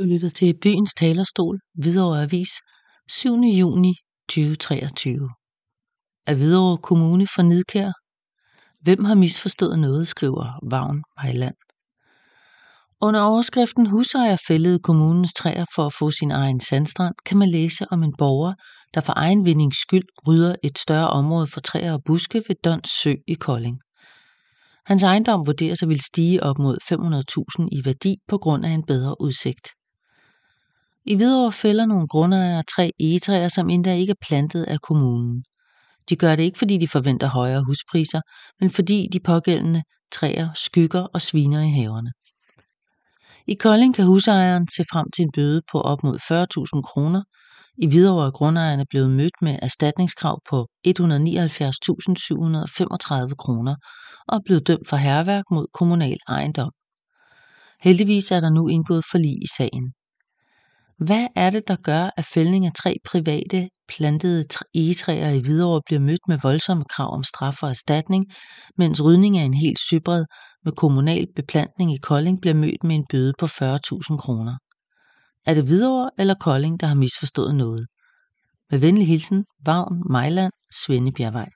Du lytter til Byens Talerstol, Hvidovre Avis, 7. juni 2023. Er Hvidovre Kommune for nidkær? Hvem har misforstået noget, skriver Vagn Mejland. Under overskriften Husejer fældede kommunens træer for at få sin egen sandstrand, kan man læse om en borger, der for egen vindings skyld rydder et større område for træer og buske ved Dons Sø i Kolding. Hans ejendom vurderes at vil stige op mod 500.000 i værdi på grund af en bedre udsigt. I Hvidovre fælder nogle grundejere tre egetræer, som endda ikke er plantet af kommunen. De gør det ikke, fordi de forventer højere huspriser, men fordi de pågældende træer skygger og sviner i haverne. I Kolding kan husejeren se frem til en bøde på op mod 40.000 kroner. I Hvidovre er grundejerne blevet mødt med erstatningskrav på 179.735 kroner og er blevet dømt for herværk mod kommunal ejendom. Heldigvis er der nu indgået forlig i sagen. Hvad er det, der gør, at fældning af tre private plantede egetræer i Hvidovre bliver mødt med voldsomme krav om straf og erstatning, mens rydning af en helt sybred med kommunal beplantning i Kolding bliver mødt med en bøde på 40.000 kroner? Er det Hvidovre eller Kolding, der har misforstået noget? Med venlig hilsen, Vagn Mejland, Svendebjergvej.